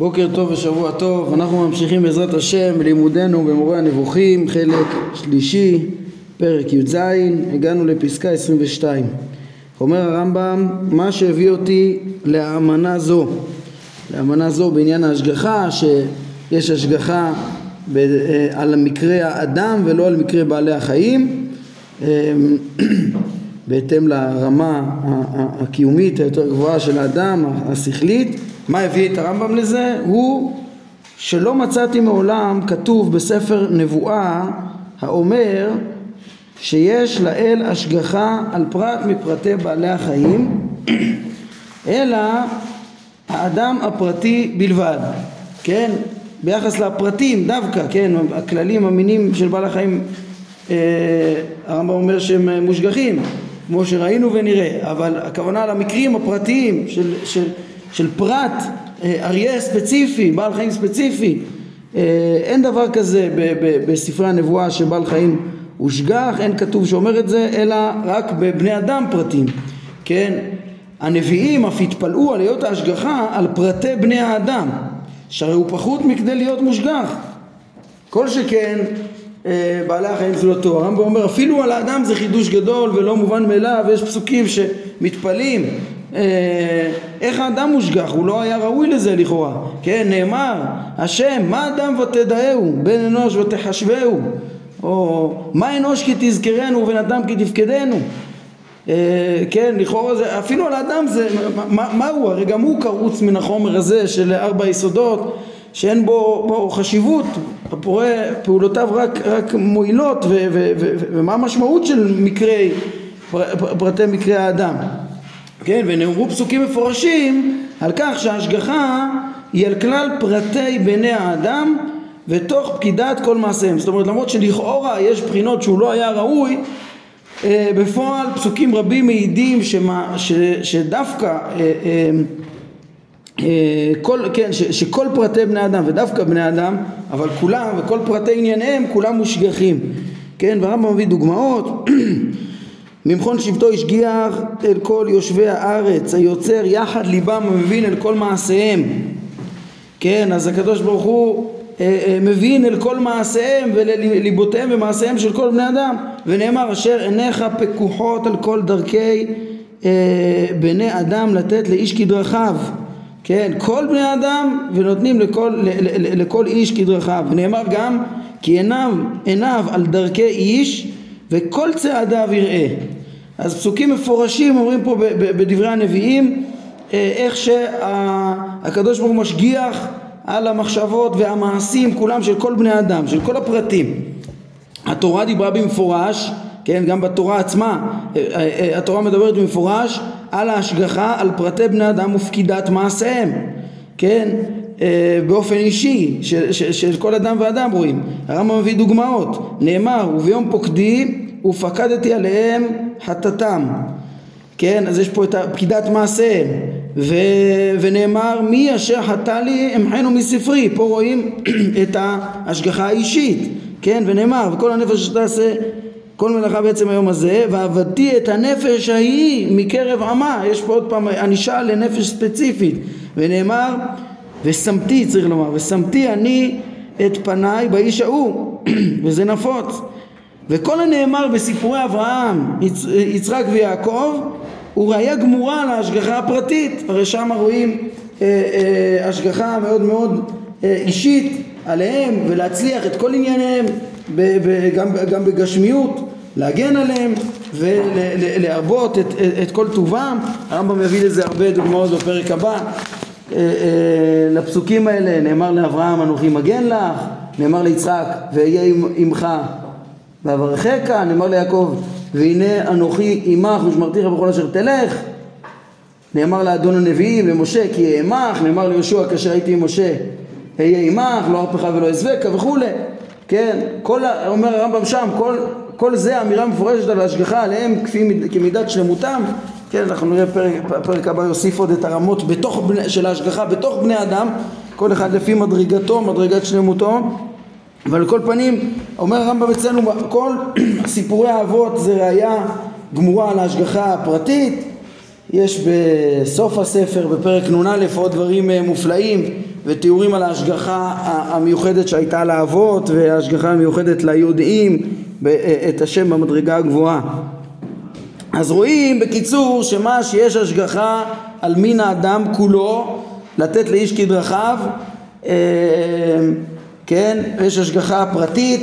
בוקר טוב ושבוע טוב, אנחנו ממשיכים בעזרת השם בלימודנו במורה הנבוכים, חלק שלישי, פרק י"ז, הגענו לפסקה 22. אומר הרמב"ם, מה שהביא אותי לאמנה זו, לאמנה זו בעניין ההשגחה, שיש השגחה אה, על מקרה האדם ולא על מקרה בעלי החיים, אה, בהתאם לרמה הקיומית היותר גבוהה של האדם, השכלית. מה הביא את הרמב"ם לזה? הוא שלא מצאתי מעולם כתוב בספר נבואה האומר שיש לאל השגחה על פרט מפרטי בעלי החיים אלא האדם הפרטי בלבד, כן? ביחס לפרטים דווקא, כן? הכללים, המינים של בעלי החיים אה, הרמב"ם אומר שהם מושגחים כמו שראינו ונראה, אבל הכוונה למקרים הפרטיים של, של, של פרט אה, אריה ספציפי, בעל חיים ספציפי, אה, אין דבר כזה ב, ב, בספרי הנבואה שבעל חיים הושגח, אין כתוב שאומר את זה, אלא רק בבני אדם פרטים, כן? הנביאים אף התפלאו על היות ההשגחה על פרטי בני האדם, שהרי הוא פחות מכדי להיות מושגח. כל שכן אה, בעלי החיים זולתו. הרמב"ם אומר אפילו על האדם זה חידוש גדול ולא מובן מאליו, יש פסוקים שמתפלאים איך האדם מושגח, הוא לא היה ראוי לזה לכאורה, כן, נאמר, השם, מה אדם ותדאהו, בן אנוש ותחשבהו, או מה אנוש כי תזכרנו ובן אדם כי תפקדנו, אה, כן, לכאורה זה, אפילו על האדם זה, מה, מה הוא, הרי גם הוא קרוץ מן החומר הזה של ארבע יסודות שאין בו, בו חשיבות, הפורה פעולותיו רק, רק מועילות ו, ו, ו, ומה המשמעות של מקרי, פרטי מקרי האדם, כן, ונאמרו פסוקים מפורשים על כך שההשגחה היא על כלל פרטי בני האדם ותוך פקידת כל מעשיהם, זאת אומרת למרות שלכאורה יש בחינות שהוא לא היה ראוי אה, בפועל פסוקים רבים מעידים שמה, ש, שדווקא אה, אה, כל, כן, ש, שכל פרטי בני אדם ודווקא בני אדם אבל כולם וכל פרטי ענייניהם כולם מושגחים. כן והרמב"ם מביא דוגמאות ממכון שבטו השגיח אל כל יושבי הארץ היוצר יחד ליבם ומבין אל כל מעשיהם. כן אז הקדוש ברוך הוא אה, אה, מבין אל כל מעשיהם ולליבותיהם ומעשיהם של כל בני אדם. ונאמר אשר עיניך פקוחות על כל דרכי בני אדם לתת לאיש כדרכיו. כן, כל בני אדם ונותנים לכל, ל, ל, ל, לכל איש כדרכיו. ונאמר גם כי עיניו, עיניו על דרכי איש וכל צעדיו יראה אז פסוקים מפורשים אומרים פה בדברי הנביאים אה, איך שהקדוש ברוך הוא משגיח על המחשבות והמעשים כולם של כל בני אדם, של כל הפרטים. התורה דיברה במפורש, כן, גם בתורה עצמה אה, אה, התורה מדברת במפורש על ההשגחה על פרטי בני אדם ופקידת מעשיהם, כן, באופן אישי של, של, של כל אדם ואדם רואים. הרמב"ם מביא דוגמאות, נאמר וביום פוקדי ופקדתי עליהם חטאתם, כן, אז יש פה את פקידת מעשיהם, ו, ונאמר מי אשר חטא לי אמחנו מספרי, פה רואים את ההשגחה האישית, כן, ונאמר וכל הנפש שתעשה כל מלאכה בעצם היום הזה, ועבדתי את הנפש ההיא מקרב עמה, יש פה עוד פעם ענישה לנפש ספציפית, ונאמר, ושמתי צריך לומר, ושמתי אני את פניי באיש ההוא, וזה נפוץ. וכל הנאמר בסיפורי אברהם, יצ... יצחק ויעקב, הוא ראייה גמורה להשגחה הפרטית, הרי שם רואים אה, אה, השגחה מאוד מאוד אה, אישית עליהם ולהצליח את כל ענייניהם ב, ב, גם, גם בגשמיות, להגן עליהם ולהרבות את, את, את כל טובם. הרמב"ם מביא לזה הרבה דוגמאות בפרק הבא. אה, אה, לפסוקים האלה נאמר לאברהם אנוכי מגן לך, נאמר ליצחק ואהיה עמך ואברכך, נאמר ליעקב והנה אנוכי עמך ושמרתיך בכל אשר תלך, נאמר לאדון הנביאים למשה כי יהיה עמך, נאמר ליהושע כאשר הייתי עם משה אהיה עמך, לא ארפך ולא אעזבך וכולי, כן, כל, אומר הרמב"ם שם, כל, כל זה אמירה מפורשת על ההשגחה עליהם כפי, כמידת שלמותם, כן, אנחנו נראה פרק, פרק הבא יוסיף עוד את הרמות בתוך, של ההשגחה בתוך בני אדם, כל אחד לפי מדרגתו, מדרגת שלמותו, אבל על כל פנים, אומר הרמב"ם אצלנו, כל סיפורי האבות זה ראייה גמורה על ההשגחה הפרטית, יש בסוף הספר, בפרק נ"א, עוד דברים מופלאים ותיאורים על ההשגחה המיוחדת שהייתה לאבות וההשגחה המיוחדת ליודעים את השם במדרגה הגבוהה. אז רואים בקיצור שמה שיש השגחה על מין האדם כולו לתת לאיש כדרכיו אה, כן, יש השגחה פרטית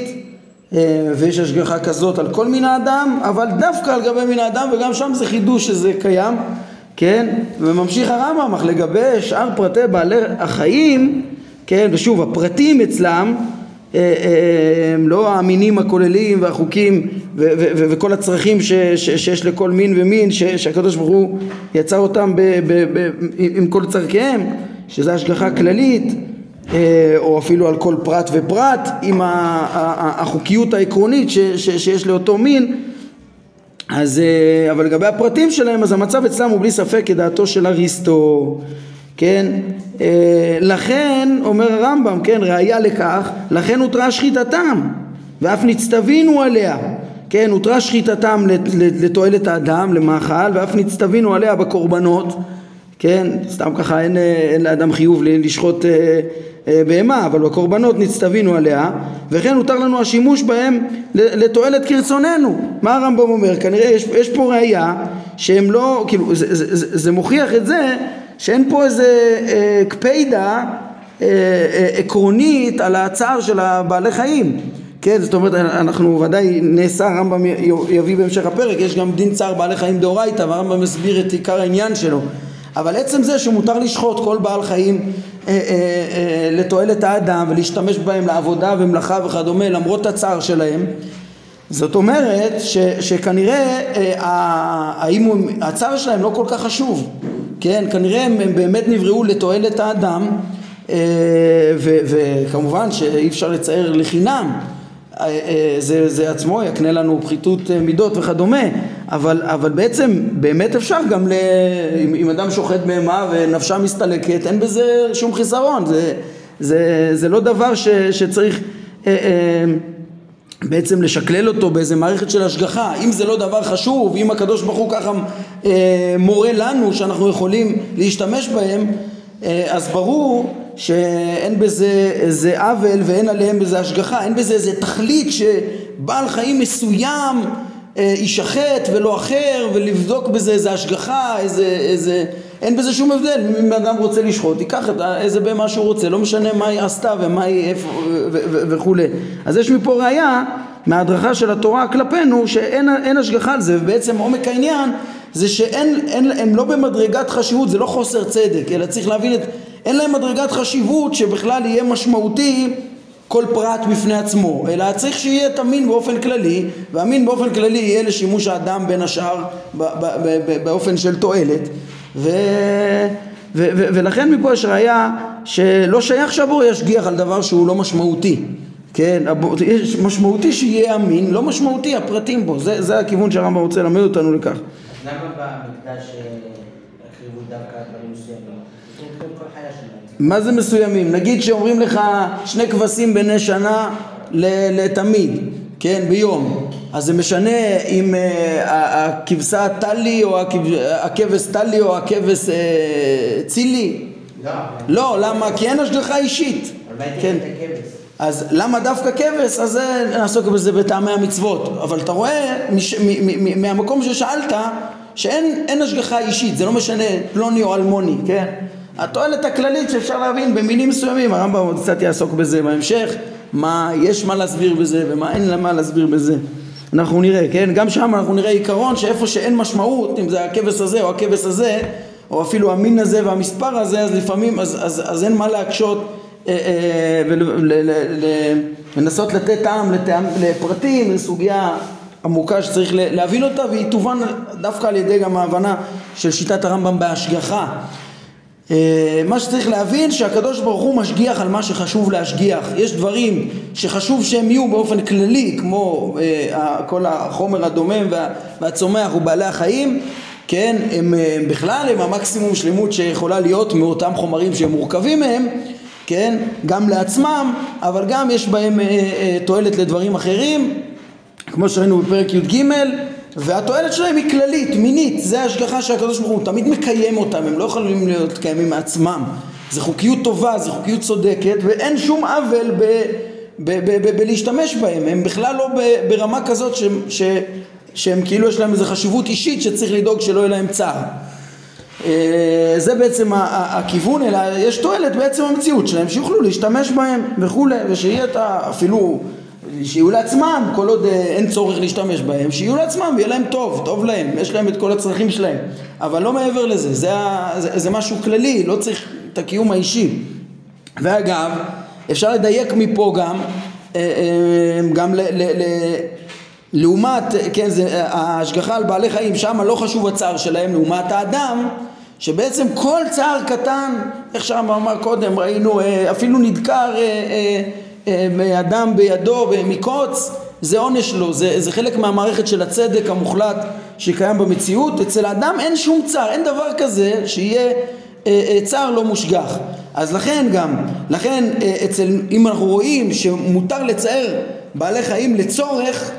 אה, ויש השגחה כזאת על כל מין האדם אבל דווקא על גבי מין האדם וגם שם זה חידוש שזה קיים כן, וממשיך הרמב"ם, אך לגבי שאר פרטי בעלי החיים, כן, ושוב, הפרטים אצלם אה, אה, הם לא המינים הכוללים והחוקים ו- ו- ו- וכל הצרכים ש- ש- שיש לכל מין ומין ש- שהקדוש ברוך הוא יצר אותם ב- ב- ב- עם כל צורכיהם שזה השגחה כללית או אפילו על כל פרט ופרט עם החוקיות העקרונית שיש לאותו מין. אז, אה, אבל לגבי הפרטים שלהם, אז המצב אצלם הוא בלי ספק כדעתו של אריסטו, כן? אה, לכן, אומר הרמב"ם, כן, ראיה לכך, לכן הותרה שחיטתם, ואף נצטווינו עליה, כן, הותרה שחיטתם לתועלת האדם, למאכל, ואף נצטווינו עליה בקורבנות, כן, סתם ככה אין, אה, אין לאדם חיוב לשחוט אה, בהמה, אבל בקורבנות נצטווינו עליה, וכן הותר לנו השימוש בהם לתועלת כרצוננו. מה הרמב"ם אומר? כנראה יש, יש פה ראייה שהם לא, כאילו, זה, זה, זה, זה מוכיח את זה שאין פה איזה אה, קפידה אה, אה, עקרונית על הצער של הבעלי חיים. כן, זאת אומרת, אנחנו ודאי נעשה, הרמב"ם יביא בהמשך הפרק, יש גם דין צער בעלי חיים דאורייתא, והרמב"ם מסביר את עיקר העניין שלו. אבל עצם זה שמותר לשחוט כל בעל חיים אה, אה, אה, לתועלת האדם ולהשתמש בהם לעבודה ומלאכה וכדומה למרות הצער שלהם זאת אומרת ש, שכנראה אה, האם הצער שלהם לא כל כך חשוב כן? כנראה הם, הם באמת נבראו לתועלת האדם אה, ו, וכמובן שאי אפשר לצייר לחינם אה, אה, זה, זה עצמו יקנה לנו פחיתות מידות וכדומה אבל, אבל בעצם באמת אפשר גם, ל... אם, אם אדם שוחט בהמה ונפשה מסתלקת אין בזה שום חיסרון. זה, זה, זה לא דבר ש, שצריך אה, אה, בעצם לשקלל אותו באיזה מערכת של השגחה. אם זה לא דבר חשוב אם הקדוש ברוך הוא ככה אה, מורה לנו שאנחנו יכולים להשתמש בהם אה, אז ברור שאין בזה איזה עוול ואין עליהם בזה השגחה, אין בזה איזה תכלית שבעל חיים מסוים יישחט ולא אחר ולבדוק בזה איזה השגחה, איזה, איזה, אין בזה שום הבדל, אם אדם רוצה לשחוט ייקח את איזה בהמה שהוא רוצה, לא משנה מה היא עשתה ומה היא איפה וכולי. אז יש מפה ראייה מההדרכה של התורה כלפינו שאין השגחה על זה ובעצם עומק העניין זה שאין, אין, הם לא במדרגת חשיבות, זה לא חוסר צדק, אלא צריך להבין את, אין להם מדרגת חשיבות שבכלל יהיה משמעותי כל פרט בפני עצמו, אלא צריך שיהיה את המין באופן כללי, והמין באופן כללי יהיה לשימוש האדם בין השאר באופן של תועלת, ו... ו- ו- ולכן מפה יש ראייה שלא שייך שהבור ישגיח על דבר שהוא לא משמעותי, כן, יש משמעותי שיהיה אמין, לא משמעותי הפרטים בו, זה, זה הכיוון שהרמב"ם רוצה ללמד אותנו לכך. למה במקדש הקריבו אה, דווקא דברים מסוימים? מה זה מסוימים? נגיד שאומרים לך שני כבשים בני שנה לתמיד, כן, ביום, אז זה משנה אם uh, הכבשה טלי או הכבש טלי או הכבש uh, צילי? לא. לא, למה? כי אין השגחה אישית. כן. אז למה דווקא כבש? אז נעסוק בזה בטעמי המצוות. אבל אתה רואה מש, מ, מ, מהמקום ששאלת שאין השגחה אישית, זה לא משנה פלוני או אלמוני, כן? התועלת הכללית שאפשר להבין במינים מסוימים, הרמב"ם עוד קצת יעסוק בזה בהמשך, מה יש מה להסביר בזה ומה אין מה להסביר בזה. אנחנו נראה, כן? גם שם אנחנו נראה עיקרון שאיפה שאין משמעות, אם זה הכבש הזה או הכבש הזה, או אפילו המין הזה והמספר הזה, אז לפעמים, אז, אז, אז אין מה להקשות אה, אה, ולנסות לתת טעם לפרטים, זו סוגיה עמוקה שצריך להבין אותה והיא תובן דווקא על ידי גם ההבנה של שיטת הרמב"ם בהשגחה מה שצריך להבין שהקדוש ברוך הוא משגיח על מה שחשוב להשגיח. יש דברים שחשוב שהם יהיו באופן כללי כמו אה, כל החומר הדומם והצומח ובעלי החיים. כן הם, הם בכלל הם המקסימום שלמות שיכולה להיות מאותם חומרים שהם מורכבים מהם. כן גם לעצמם אבל גם יש בהם אה, תועלת לדברים אחרים. כמו שראינו בפרק י"ג והתועלת שלהם היא כללית, מינית, זה ההשגחה שהקדוש ברוך הוא תמיד מקיים אותם, הם לא יכולים להיות קיימים מעצמם, זה חוקיות טובה, זה חוקיות צודקת, ואין שום עוול בלהשתמש בהם, הם בכלל לא ברמה כזאת ש, ש, שהם כאילו יש להם איזו חשיבות אישית שצריך לדאוג שלא יהיה להם צער. אה, זה בעצם הכיוון, אלא יש תועלת בעצם המציאות שלהם, שיוכלו להשתמש בהם וכולי, ושיהיה את ה... אפילו, שיהיו לעצמם, כל עוד אה, אין צורך להשתמש בהם, שיהיו לעצמם ויהיה להם טוב, טוב להם, יש להם את כל הצרכים שלהם, אבל לא מעבר לזה, זה, זה, זה משהו כללי, לא צריך את הקיום האישי. ואגב, אפשר לדייק מפה גם, אה, גם ל... ל, ל לעומת, כן, זה, ההשגחה על בעלי חיים, שם לא חשוב הצער שלהם, לעומת האדם, שבעצם כל צער קטן, איך שם אמר קודם, ראינו אה, אפילו נדקר אה, אה, אדם בידו מקוץ, זה עונש לו, זה, זה חלק מהמערכת של הצדק המוחלט שקיים במציאות. אצל האדם אין שום צער, אין דבר כזה שיהיה צער לא מושגח. אז לכן גם, לכן אצל, אם אנחנו רואים שמותר לצער בעלי חיים לצורך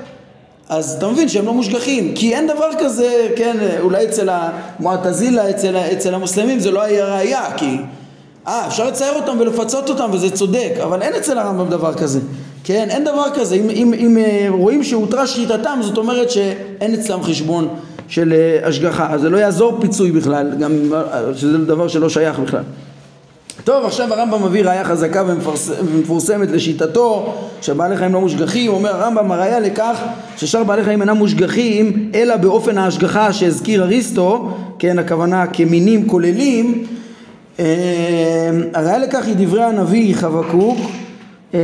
אז אתה מבין שהם לא מושגחים, כי אין דבר כזה, כן, אולי אצל המועטזילה, אצל, אצל המוסלמים זה לא היה ראייה, כי אה, אפשר לצייר אותם ולפצות אותם וזה צודק, אבל אין אצל הרמב"ם דבר כזה, כן, אין דבר כזה, אם, אם, אם אה, רואים שהותרה שחיטתם, זאת אומרת שאין אצלם חשבון של אה, השגחה, אז זה לא יעזור פיצוי בכלל, גם אה, שזה דבר שלא שייך בכלל. טוב, עכשיו הרמב"ם מביא ראייה חזקה ומפורסמת לשיטתו שבעלי חיים לא מושגחים, אומר הרמב"ם הראייה לכך ששאר בעלי חיים אינם מושגחים אלא באופן ההשגחה שהזכיר אריסטו, כן הכוונה כמינים כוללים, אה, הראייה לכך היא דברי הנביא חבקוק אה,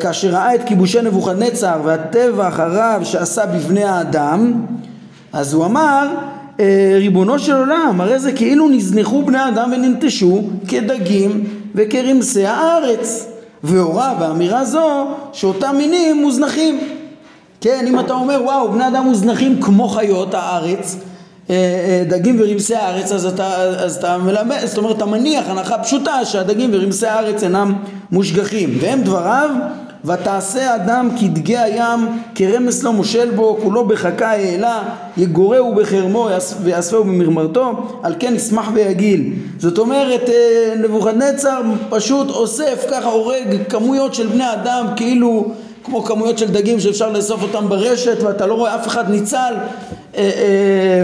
כאשר ראה את כיבושי נבוכדנצר והטבח הרב שעשה בבני האדם אז הוא אמר אה, ריבונו של עולם, הרי זה כאילו נזנחו בני אדם וננטשו כדגים וכרמסי הארץ. והורה באמירה זו שאותם מינים מוזנחים. כן, אם אתה אומר וואו, בני אדם מוזנחים כמו חיות הארץ, דגים ורמסי הארץ, אז אתה, אז אתה מלמד, זאת אומרת, אתה מניח הנחה פשוטה שהדגים ורמסי הארץ אינם מושגחים. והם דבריו ותעשה אדם כדגי הים כרמס לא מושל בו כולו בחכה העלה יגורהו בחרמו ויאספהו במרמרתו על כן ישמח ויגיל זאת אומרת אה, נבוכדנצר פשוט אוסף ככה הורג כמויות של בני אדם כאילו כמו כמויות של דגים שאפשר לאסוף אותם ברשת ואתה לא רואה אף אחד ניצל אה, אה,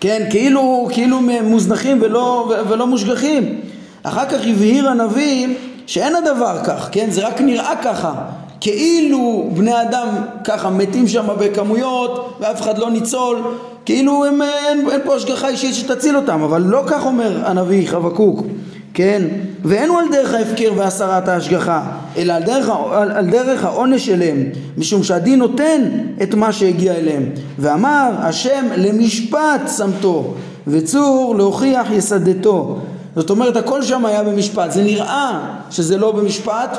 כן כאילו כאילו מוזנחים ולא, ולא מושגחים אחר כך הבהיר הנביא שאין הדבר כך, כן? זה רק נראה ככה. כאילו בני אדם ככה מתים שם בכמויות ואף אחד לא ניצול, כאילו הם, אין, אין פה השגחה אישית שתציל אותם, אבל לא כך אומר הנביא חבקוק, כן? ואין הוא על דרך ההפקר והסרת ההשגחה, אלא על דרך, על, על דרך העונש אליהם, משום שהדין נותן את מה שהגיע אליהם. ואמר השם למשפט שמתו, וצור להוכיח יסדתו. זאת אומרת הכל שם היה במשפט, זה נראה שזה לא במשפט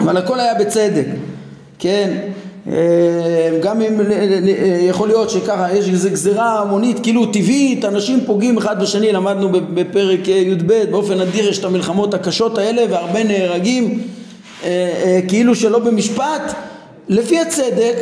אבל הכל היה בצדק, כן? אה, גם אם יכול להיות שככה יש איזו גזירה המונית כאילו טבעית אנשים פוגעים אחד בשני למדנו בפרק י"ב באופן אדיר יש את המלחמות הקשות האלה והרבה נהרגים אה, אה, כאילו שלא במשפט. לפי הצדק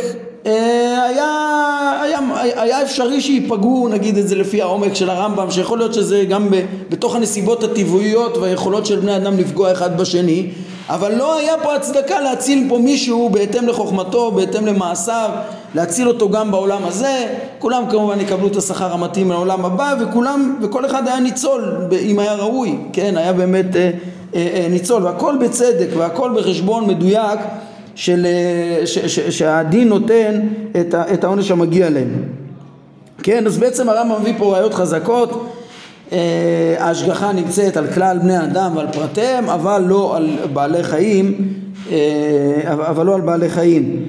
אה, היה, היה, היה אפשרי שייפגעו, נגיד את זה לפי העומק של הרמב"ם, שיכול להיות שזה גם בתוך הנסיבות הטבעיות והיכולות של בני אדם לפגוע אחד בשני, אבל לא היה פה הצדקה להציל פה מישהו בהתאם לחוכמתו, בהתאם למעשיו, להציל אותו גם בעולם הזה, כולם כמובן יקבלו את השכר המתאים לעולם הבא, וכולם, וכל אחד היה ניצול, אם היה ראוי, כן, היה באמת אה, אה, אה, ניצול, והכל בצדק והכל בחשבון מדויק של, אה, ש, ש, שהדין נותן את, ה, את העונש המגיע להם. כן, אז בעצם הרמב"ם מביא פה ראיות חזקות, ההשגחה נמצאת על כלל בני אדם ועל פרטיהם, אבל לא על בעלי חיים, אה, אבל לא על בעלי חיים.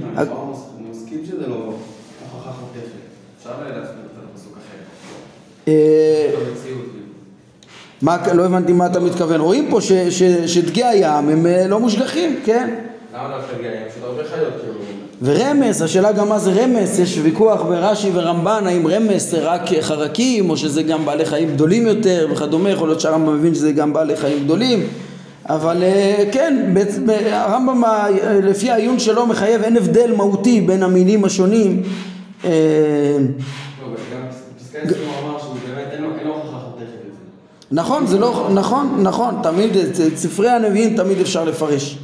מה, לא הבנתי מה אתה מתכוון. רואים פה שדגי הים הם לא מושגחים, כן? ורמס, השאלה גם מה זה רמס, יש ויכוח ברש"י ורמב"ן האם רמס זה רק חרקים או שזה גם בעלי חיים גדולים יותר וכדומה, יכול להיות שהרמב"ם מבין שזה גם בעלי חיים גדולים אבל אה, כן, הרמב"ם לפי העיון שלו מחייב, אין הבדל מהותי בין המינים השונים אה, נכון, זה לא, נכון, נכון, תמיד, את ספרי הנביאים תמיד אפשר לפרש.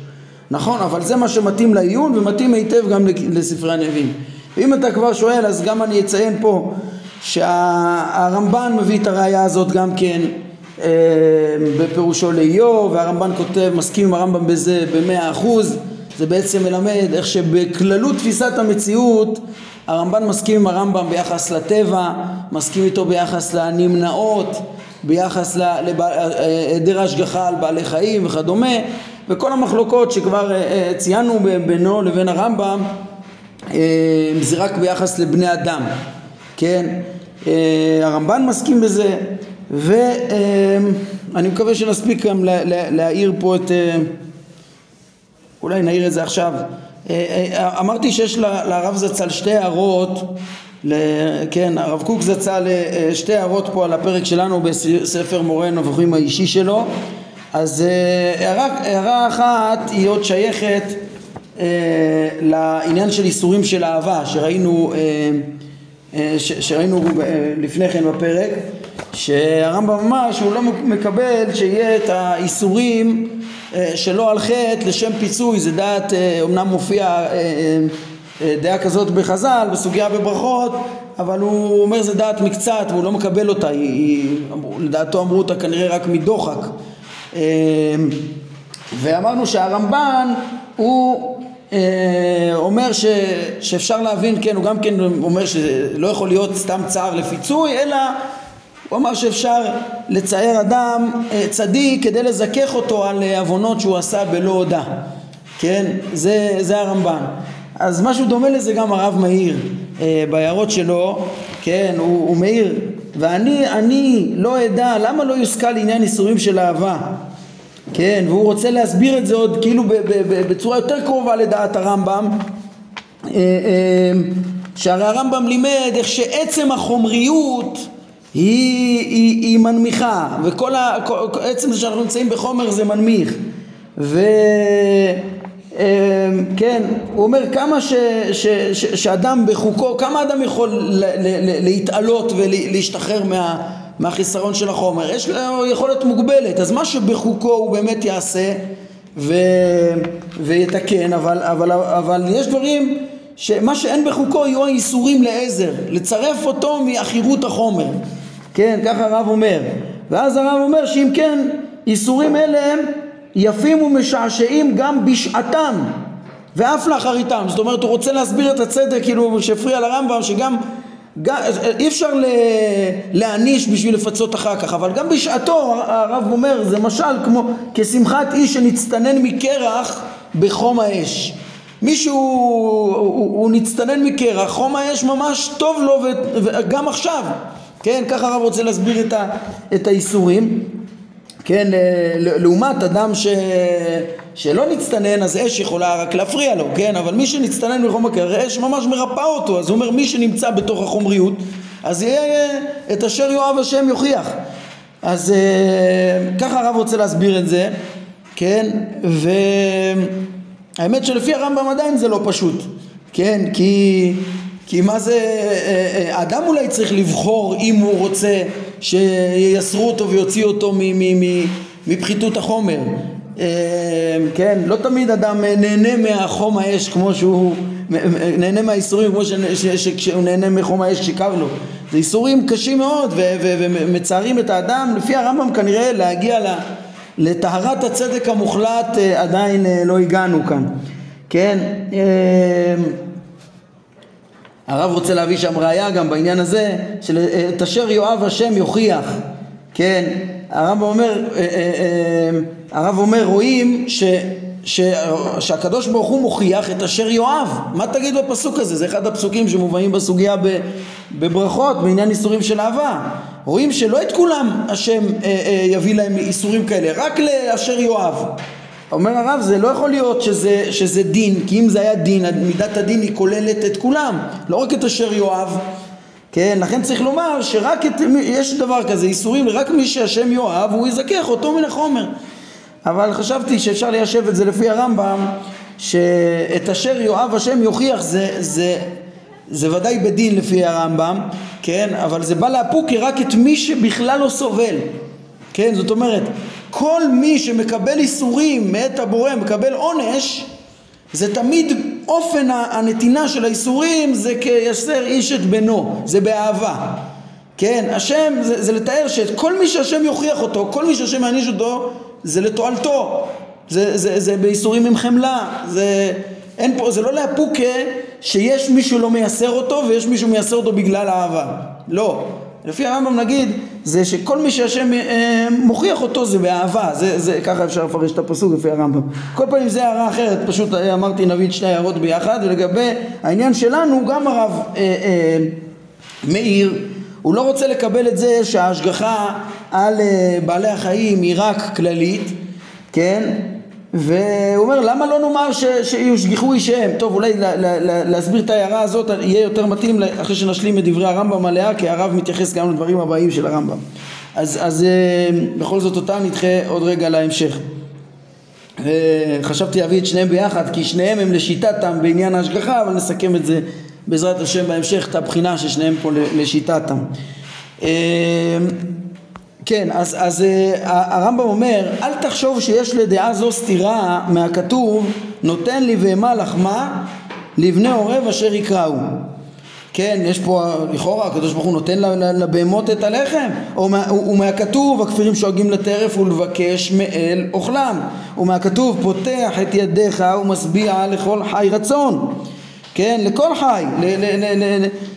נכון, אבל זה מה שמתאים לעיון ומתאים היטב גם לספרי הנביאים. ואם אתה כבר שואל, אז גם אני אציין פה שהרמב"ן מביא את הראייה הזאת גם כן אה, בפירושו לאיוב, והרמב"ן כותב, מסכים עם הרמב"ם בזה במאה אחוז, זה בעצם מלמד איך שבכללות תפיסת המציאות הרמב"ן מסכים עם הרמב"ם ביחס לטבע, מסכים איתו ביחס לנמנעות, ביחס להיעדר השגחה על בעלי חיים וכדומה, וכל המחלוקות שכבר אה, אה, ציינו בינו לבין הרמב"ם זה רק ביחס לבני אדם, כן? הרמב"ן מסכים בזה, ואני מקווה שנספיק גם להעיר פה את, אולי נעיר את זה עכשיו. אמרתי שיש לרב זצ"ל שתי הערות, כן, הרב קוק זצ"ל שתי הערות פה על הפרק שלנו בספר מורה נבוכים האישי שלו, אז הערה, הערה אחת היא עוד שייכת לעניין של איסורים של אהבה שראינו שראינו לפני כן בפרק שהרמב"ם אמר שהוא לא מקבל שיהיה את האיסורים שלא על חטא לשם פיצוי. זה דעת אומנם מופיע דעה כזאת בחז"ל בסוגיה בברכות אבל הוא אומר זה דעת מקצת והוא לא מקבל אותה. היא, היא, לדעתו אמרו אותה כנראה רק מדוחק ואמרנו שהרמב"ן הוא אה, אומר ש, שאפשר להבין, כן, הוא גם כן אומר שלא יכול להיות סתם צער לפיצוי, אלא הוא אמר שאפשר לצייר אדם אה, צדיק כדי לזכך אותו על אה, עוונות שהוא עשה בלא הודע, כן, זה, זה הרמב"ן. אז משהו דומה לזה גם הרב מאיר בהערות שלו, כן, הוא, הוא מאיר, ואני אני לא אדע למה לא יושכל עניין איסורים של אהבה. כן, והוא רוצה להסביר את זה עוד כאילו בצורה יותר קרובה לדעת הרמב"ם. אה, אה, שהרי הרמב"ם לימד איך שעצם החומריות היא, היא, היא מנמיכה וכל ה, עצם זה שאנחנו נמצאים בחומר זה מנמיך. וכן, אה, הוא אומר כמה ש, ש, ש, שאדם בחוקו, כמה אדם יכול ל, ל, להתעלות ולהשתחרר מה מהחיסרון של החומר, יש לו יכולת מוגבלת, אז מה שבחוקו הוא באמת יעשה ו... ויתקן, אבל, אבל, אבל יש דברים שמה שאין בחוקו יהיו האיסורים לעזר, לצרף אותו מעכירות החומר, כן, ככה הרב אומר, ואז הרב אומר שאם כן איסורים אלה הם יפים ומשעשעים גם בשעתם ואף לאחריתם, זאת אומרת הוא רוצה להסביר את הצדק כאילו שהפריע לרמב"ם שגם אי אפשר להעניש בשביל לפצות אחר כך, אבל גם בשעתו הרב אומר זה משל כמו כשמחת איש שנצטנן מקרח בחום האש. מישהו הוא, הוא, הוא נצטנן מקרח, חום האש ממש טוב לו וגם עכשיו, כן, ככה הרב רוצה להסביר את, ה, את האיסורים, כן, לעומת אדם ש... שלא נצטנן אז אש יכולה רק להפריע לו, כן? אבל מי שנצטנן מחום הקר, אש ממש מרפא אותו, אז הוא אומר מי שנמצא בתוך החומריות, אז יהיה את אשר יאהב השם יוכיח. אז אה, ככה הרב רוצה להסביר את זה, כן? והאמת שלפי הרמב"ם עדיין זה לא פשוט, כן? כי, כי מה זה, אה, אה, אדם אולי צריך לבחור אם הוא רוצה שייסרו אותו ויוציאו אותו מפחיתות החומר. אמ, כן, לא תמיד אדם נהנה מהחום האש כמו שהוא נהנה מהאיסורים כמו שהוא נהנה מחום האש כשקר לו. זה איסורים קשים מאוד ומצערים את האדם לפי הרמב"ם כנראה להגיע לטהרת הצדק המוחלט אה, עדיין אה, לא הגענו כאן. כן הרב רוצה להביא שם ראייה גם בעניין הזה של אה, את אשר יואב השם יוכיח כן? הרב אומר, אה, אה, אה, הרב אומר רואים ש, ש, שהקדוש ברוך הוא מוכיח את אשר יואב מה תגיד בפסוק הזה? זה אחד הפסוקים שמובאים בסוגיה בברכות בעניין איסורים של אהבה. רואים שלא את כולם השם יביא להם איסורים כאלה רק לאשר יואב אומר הרב זה לא יכול להיות שזה, שזה דין כי אם זה היה דין מידת הדין היא כוללת את כולם לא רק את אשר יואב כן, לכן צריך לומר שרק את, יש דבר כזה, איסורים, רק מי שהשם יאהב הוא יזכך אותו מן החומר. אבל חשבתי שאפשר ליישב את זה לפי הרמב"ם, שאת אשר יאהב השם יוכיח זה, זה, זה ודאי בדין לפי הרמב"ם, כן, אבל זה בא לאפוקי רק את מי שבכלל לא סובל. כן, זאת אומרת, כל מי שמקבל איסורים מאת הבורא, מקבל עונש, זה תמיד אופן הנתינה של האיסורים זה כיסר איש את בנו, זה באהבה. כן, השם זה, זה לתאר שאת כל מי שהשם יוכיח אותו, כל מי שהשם יעניש אותו, זה לתועלתו. זה, זה, זה באיסורים עם חמלה, זה, אין פה, זה לא לאפוקה שיש מישהו לא מייסר אותו ויש מישהו מייסר אותו בגלל אהבה. לא. לפי הרמב"ם נגיד, זה שכל מי שהשם אה, מוכיח אותו זה באהבה, זה, זה, ככה אפשר לפרש את הפסוק לפי הרמב"ם. כל פעם זה הערה אחרת, פשוט אה, אמרתי נביא את שתי הערות ביחד, ולגבי העניין שלנו, גם הרב אה, אה, מאיר, הוא לא רוצה לקבל את זה שההשגחה על אה, בעלי החיים היא רק כללית, כן? והוא אומר למה לא נאמר ש, שיושגחו אישיהם? טוב אולי לה, לה, לה, להסביר את ההערה הזאת יהיה יותר מתאים אחרי שנשלים את דברי הרמב"ם עליה כי הרב מתייחס גם לדברים הבאים של הרמב"ם. אז, אז אה, בכל זאת אותה נדחה עוד רגע להמשך. חשבתי להביא את שניהם ביחד כי שניהם הם לשיטתם בעניין ההשגחה אבל נסכם את זה בעזרת השם בהמשך את הבחינה ששניהם פה לשיטתם אה, כן, אז, אז uh, הרמב"ם אומר, אל תחשוב שיש לדעה זו סתירה מהכתוב, נותן לי בהמה לחמה לבני עורב אשר יקראו. כן, יש פה, לכאורה הקדוש ברוך הוא נותן לבהמות את הלחם, ומהכתוב הכפירים שואגים לטרף ולבקש מאל אוכלם, ומהכתוב פותח את ידיך ומשביע לכל חי רצון, כן, לכל חי,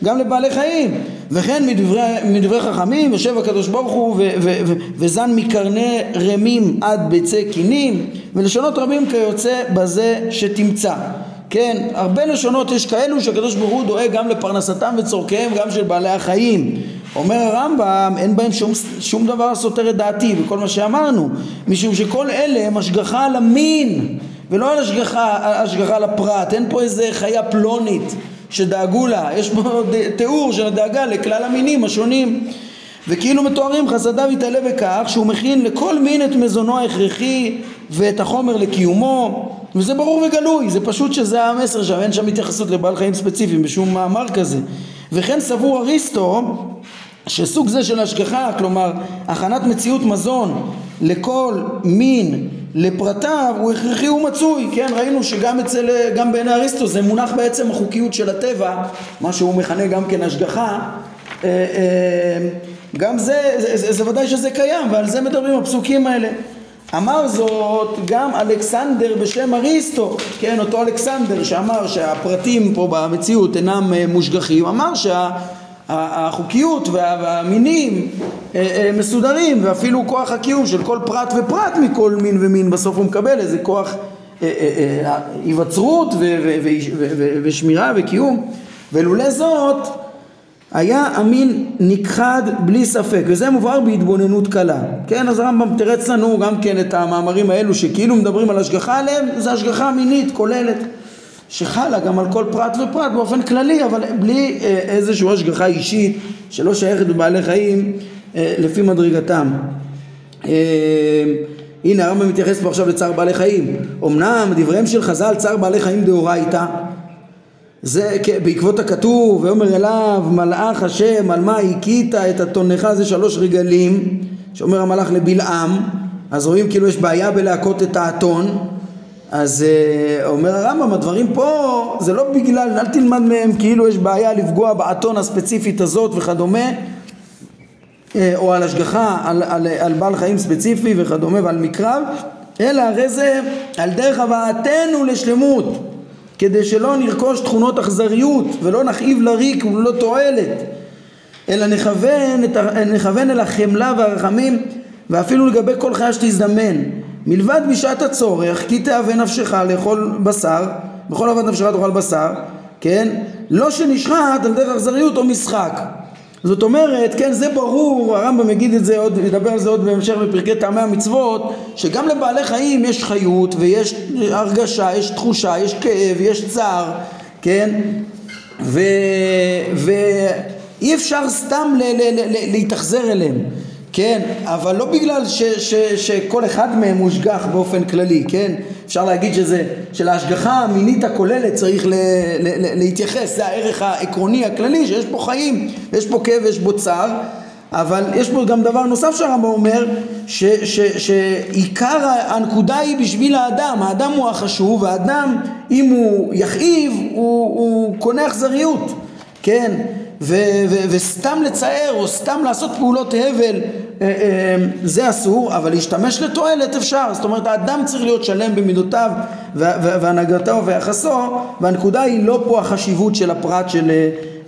גם לבעלי חיים, וכן מדברי, מדברי חכמים יושב הקדוש ברוך הוא ו, ו, ו, וזן מקרני רמים עד ביצי קינים ולשונות רבים כיוצא בזה שתמצא. כן, הרבה לשונות יש כאלו שהקדוש ברוך הוא דואג גם לפרנסתם וצורכיהם גם של בעלי החיים. אומר הרמב"ם אין בהם שום, שום דבר סותר את דעתי בכל מה שאמרנו משום שכל אלה הם השגחה על המין ולא על השגחה, השגחה על הפרט. אין פה איזה חיה פלונית שדאגו לה, יש פה תיאור של הדאגה לכלל המינים השונים. וכאילו מתוארים חסדיו יתעלה בכך שהוא מכין לכל מין את מזונו ההכרחי ואת החומר לקיומו. וזה ברור וגלוי, זה פשוט שזה המסר שם, אין שם התייחסות לבעל חיים ספציפיים בשום מאמר כזה. וכן סבור אריסטו שסוג זה של השגחה, כלומר הכנת מציאות מזון לכל מין לפרטיו הוא הכרחי ומצוי, כן? ראינו שגם אצל, גם בעיני אריסטו זה מונח בעצם החוקיות של הטבע, מה שהוא מכנה גם כן השגחה, אה, אה, גם זה, זה, זה, ודאי שזה קיים ועל זה מדברים הפסוקים האלה. אמר זאת גם אלכסנדר בשם אריסטו, כן, אותו אלכסנדר שאמר שהפרטים פה במציאות אינם אה, מושגחים, אמר שה... החוקיות והמינים אה, אה, מסודרים ואפילו כוח הקיום של כל פרט ופרט מכל מין ומין בסוף הוא מקבל איזה כוח היווצרות ושמירה וקיום. ולולא זאת היה המין נכחד בלי ספק וזה מובהר בהתבוננות קלה. כן אז הרמב"ם תרץ לנו גם כן את המאמרים האלו שכאילו מדברים על השגחה עליהם זה השגחה מינית כוללת שחלה גם על כל פרט ופרט באופן כללי, אבל בלי אה, איזושהי השגחה אישית שלא שייכת בבעלי חיים אה, לפי מדרגתם. אה, הנה הרמב"ם מתייחס פה עכשיו לצער בעלי חיים. אמנם דבריהם של חז"ל צער בעלי חיים דאורייתא זה בעקבות הכתוב ויאמר אליו מלאך השם על מה הכית את התונך זה שלוש רגלים שאומר המלאך לבלעם אז רואים כאילו יש בעיה בלהכות את האתון אז uh, אומר הרמב"ם, הדברים פה זה לא בגלל, אל תלמד מהם כאילו יש בעיה לפגוע באתון הספציפית הזאת וכדומה, uh, או על השגחה, על, על, על בעל חיים ספציפי וכדומה ועל מקרב, אלא הרי זה על דרך הבאתנו לשלמות, כדי שלא נרכוש תכונות אכזריות ולא נכאיב לריק וללא תועלת, אלא נכוון, נכוון אל החמלה והרחמים ואפילו לגבי כל חיה שתזדמן מלבד בשעת הצורך כי תאווה נפשך לאכול בשר בכל עבד נפשך תאכל בשר כן לא שנשחט על דרך אכזריות או משחק זאת אומרת כן זה ברור הרמב"ם יגיד את זה עוד ידבר על זה עוד בהמשך בפרקי טעמי המצוות שגם לבעלי חיים יש חיות ויש הרגשה יש תחושה יש כאב יש צער כן. ואי אפשר סתם. להתאכזר אליהם כן, אבל לא בגלל ש, ש, שכל אחד מהם מושגח באופן כללי, כן? אפשר להגיד שזה, שלהשגחה המינית הכוללת צריך ל, ל, ל, להתייחס, זה הערך העקרוני הכללי שיש פה חיים, יש פה כאב, יש בו צער, אבל יש פה גם דבר נוסף שהרמב"ם אומר, ש, ש, שעיקר הנקודה היא בשביל האדם, האדם הוא החשוב, האדם אם הוא יכאיב הוא, הוא קונה אכזריות, כן, ו, ו, וסתם לצער או סתם לעשות פעולות הבל אה, אה, זה אסור, אבל להשתמש לתועלת אפשר, זאת אומרת האדם צריך להיות שלם במידותיו והנהגתו ויחסו, והנקודה היא לא פה החשיבות של הפרט של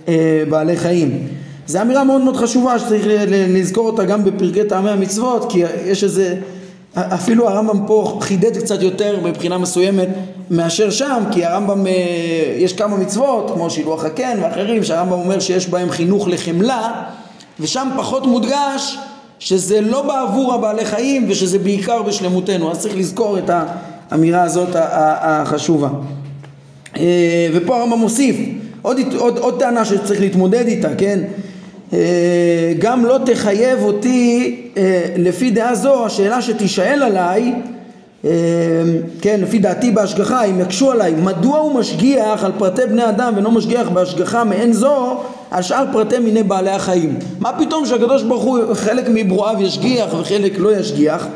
אה, בעלי חיים. זו אמירה מאוד מאוד חשובה שצריך לזכור אותה גם בפרקי טעמי המצוות כי יש איזה אפילו הרמב"ם פה חידד קצת יותר מבחינה מסוימת מאשר שם כי הרמב"ם יש כמה מצוות כמו שילוח הקן ואחרים שהרמב"ם אומר שיש בהם חינוך לחמלה ושם פחות מודגש שזה לא בעבור הבעלי חיים ושזה בעיקר בשלמותנו אז צריך לזכור את האמירה הזאת החשובה אה, ופה הרמב"ם מוסיף עוד, עוד, עוד טענה שצריך להתמודד איתה, כן? אה, גם לא תחייב אותי אה, לפי דעה זו, השאלה שתישאל עליי, אה, כן, לפי דעתי בהשגחה, אם יקשו עליי, מדוע הוא משגיח על פרטי בני אדם ולא משגיח בהשגחה מעין זו על שאר פרטי מיני בעלי החיים? מה פתאום שהקדוש ברוך הוא חלק מברואיו ישגיח וחלק לא ישגיח?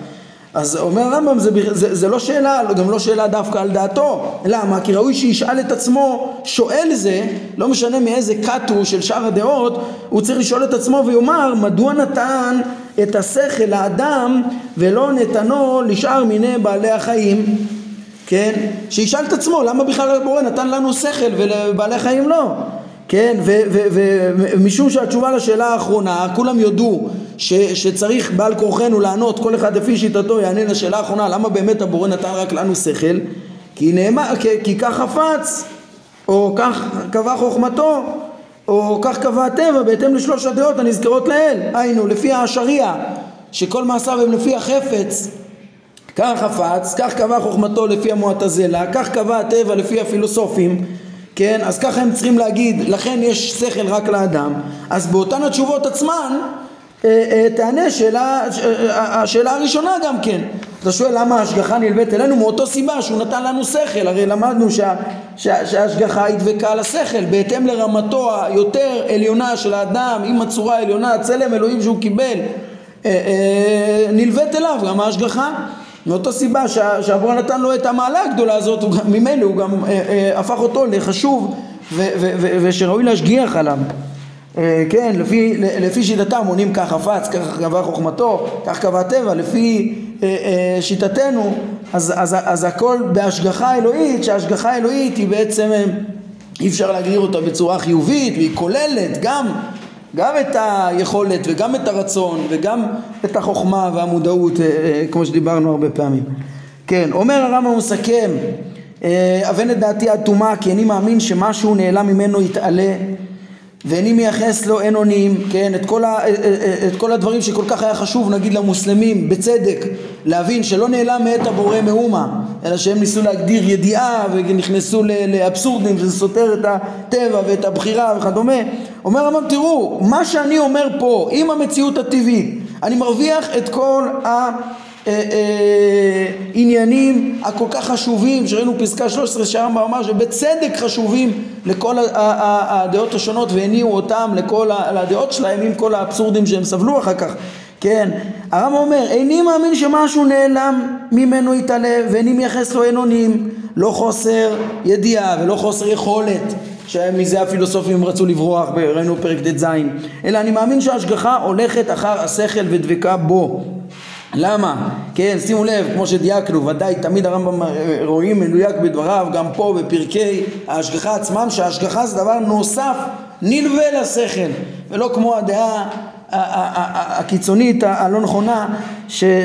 אז אומר הרמב"ם זה, זה, זה לא שאלה, גם לא שאלה דווקא על דעתו, למה? כי ראוי שישאל את עצמו, שואל זה, לא משנה מאיזה כת הוא של שאר הדעות, הוא צריך לשאול את עצמו ויאמר מדוע נתן את השכל לאדם ולא נתנו לשאר מיני בעלי החיים, כן? שישאל את עצמו למה בכלל הבורא נתן לנו שכל ולבעלי חיים לא כן, ומשום שהתשובה לשאלה האחרונה, כולם יודו ש, שצריך בעל כורחנו לענות, כל אחד לפי שיטתו יענה לשאלה האחרונה, למה באמת הבורא נתן רק לנו שכל? כי נאמר, כי, כי כך חפץ, או כך קבע חוכמתו, או כך קבע הטבע, בהתאם לשלוש הדעות הנזכרות לאל, היינו, לפי השריעה, שכל מעשיו הם לפי החפץ, כך חפץ, כך קבע חוכמתו לפי המועטזלה, כך קבע הטבע לפי הפילוסופים כן? אז ככה הם צריכים להגיד, לכן יש שכל רק לאדם, אז באותן התשובות עצמן תענה שאלה, אה, השאלה הראשונה גם כן. אתה שואל למה ההשגחה נלווית אלינו? מאותו סיבה שהוא נתן לנו שכל, הרי למדנו שה, שה, שההשגחה היא דבקה על השכל, בהתאם לרמתו היותר עליונה של האדם, עם הצורה העליונה, צלם אלוהים שהוא קיבל, נלווית אליו גם ההשגחה. מאותו סיבה שהבורא נתן לו את המעלה הגדולה הזאת, ממילא הוא גם אה, אה, הפך אותו לחשוב ושראוי להשגיח עליו. אה, כן, לפי, לפי שיטתם עונים כך חפץ, כך קבע חוכמתו, כך קבע הטבע, לפי אה, אה, שיטתנו, אז, אז, אז הכל בהשגחה אלוהית, שההשגחה האלוהית היא בעצם, אי אפשר להגדיר אותה בצורה חיובית, והיא כוללת גם גם את היכולת וגם את הרצון וגם את החוכמה והמודעות כמו שדיברנו הרבה פעמים. כן, אומר הרמב"ם מסכם אבן את דעתי עד טומאה כי אני מאמין שמשהו נעלם ממנו יתעלה ואיני מייחס לו אין אונים, כן, את כל, ה, את כל הדברים שכל כך היה חשוב נגיד למוסלמים בצדק להבין שלא נעלם מאת הבורא מאומה אלא שהם ניסו להגדיר ידיעה ונכנסו לאבסורדים שזה סותר את הטבע ואת הבחירה וכדומה. אומר הרמב"ם תראו מה שאני אומר פה עם המציאות הטבעית אני מרוויח את כל ה... העניינים הכל כך חשובים שראינו פסקה 13 שהרמב"ם אמר שבצדק חשובים לכל הדעות השונות והניעו אותם לכל הדעות שלהם עם כל האבסורדים שהם סבלו אחר כך. כן הרמב"ם אומר איני מאמין שמשהו נעלם ממנו יתעלה ואיני מייחס לו אין אונים לא חוסר ידיעה ולא חוסר יכולת. שמזה הפילוסופים רצו לברוח, ראינו פרק ט"ז, אלא אני מאמין שההשגחה הולכת אחר השכל ודבקה בו. למה? כן, שימו לב, כמו שדייקנו, ודאי תמיד הרמב"ם רואים מדויק בדבריו, גם פה בפרקי ההשגחה עצמם, שההשגחה זה דבר נוסף, נלווה לשכל, ולא כמו הדעה הקיצונית הלא נכונה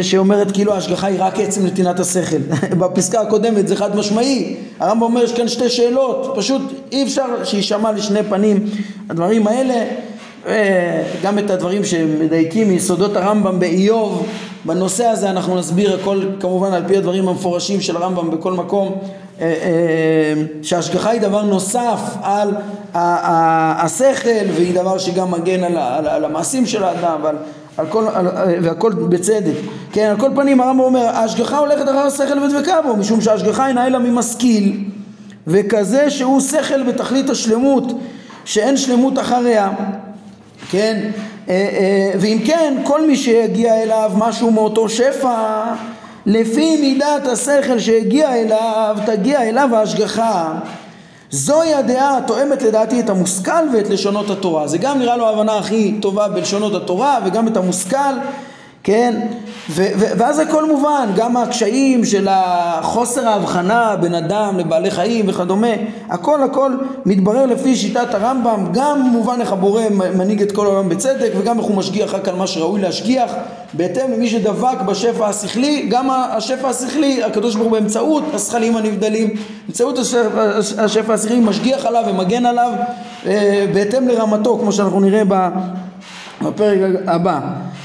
שאומרת כאילו ההשגחה היא רק עצם נתינת השכל. בפסקה הקודמת זה חד משמעי, הרמב"ם אומר יש כאן שתי שאלות, פשוט אי אפשר שיישמע לשני פנים הדברים האלה, גם את הדברים שמדייקים מיסודות הרמב"ם באיוב. בנושא הזה אנחנו נסביר הכל כמובן על פי הדברים המפורשים של הרמב"ם בכל מקום. אה, אה, שההשגחה היא דבר נוסף על השכל והיא דבר שגם מגן על, על, על המעשים של האדם ועל על כל, על, והכל בצדק. כן, על כל פנים הרמב"ם אומר ההשגחה הולכת אחר השכל ודבקה בו משום שההשגחה אינה אלא ממשכיל וכזה שהוא שכל בתכלית השלמות שאין שלמות אחריה כן אה, ואם כן, כל מי שיגיע אליו משהו מאותו שפע, לפי מידת השכל שהגיע אליו, תגיע אליו ההשגחה. זוהי הדעה התואמת לדעתי את המושכל ואת לשונות התורה. זה גם נראה לו ההבנה הכי טובה בלשונות התורה וגם את המושכל כן? ו- ו- ואז הכל מובן, גם הקשיים של החוסר ההבחנה בין אדם לבעלי חיים וכדומה, הכל הכל מתברר לפי שיטת הרמב"ם, גם מובן איך הבורא מנהיג את כל העולם בצדק וגם איך הוא משגיח רק על מה שראוי להשגיח, בהתאם למי שדבק בשפע השכלי, גם השפע השכלי, הקדוש ברוך הוא באמצעות השכלים הנבדלים, באמצעות השפע, השפע השכלי משגיח עליו ומגן עליו אה, בהתאם לרמתו, כמו שאנחנו נראה בפרק הבא.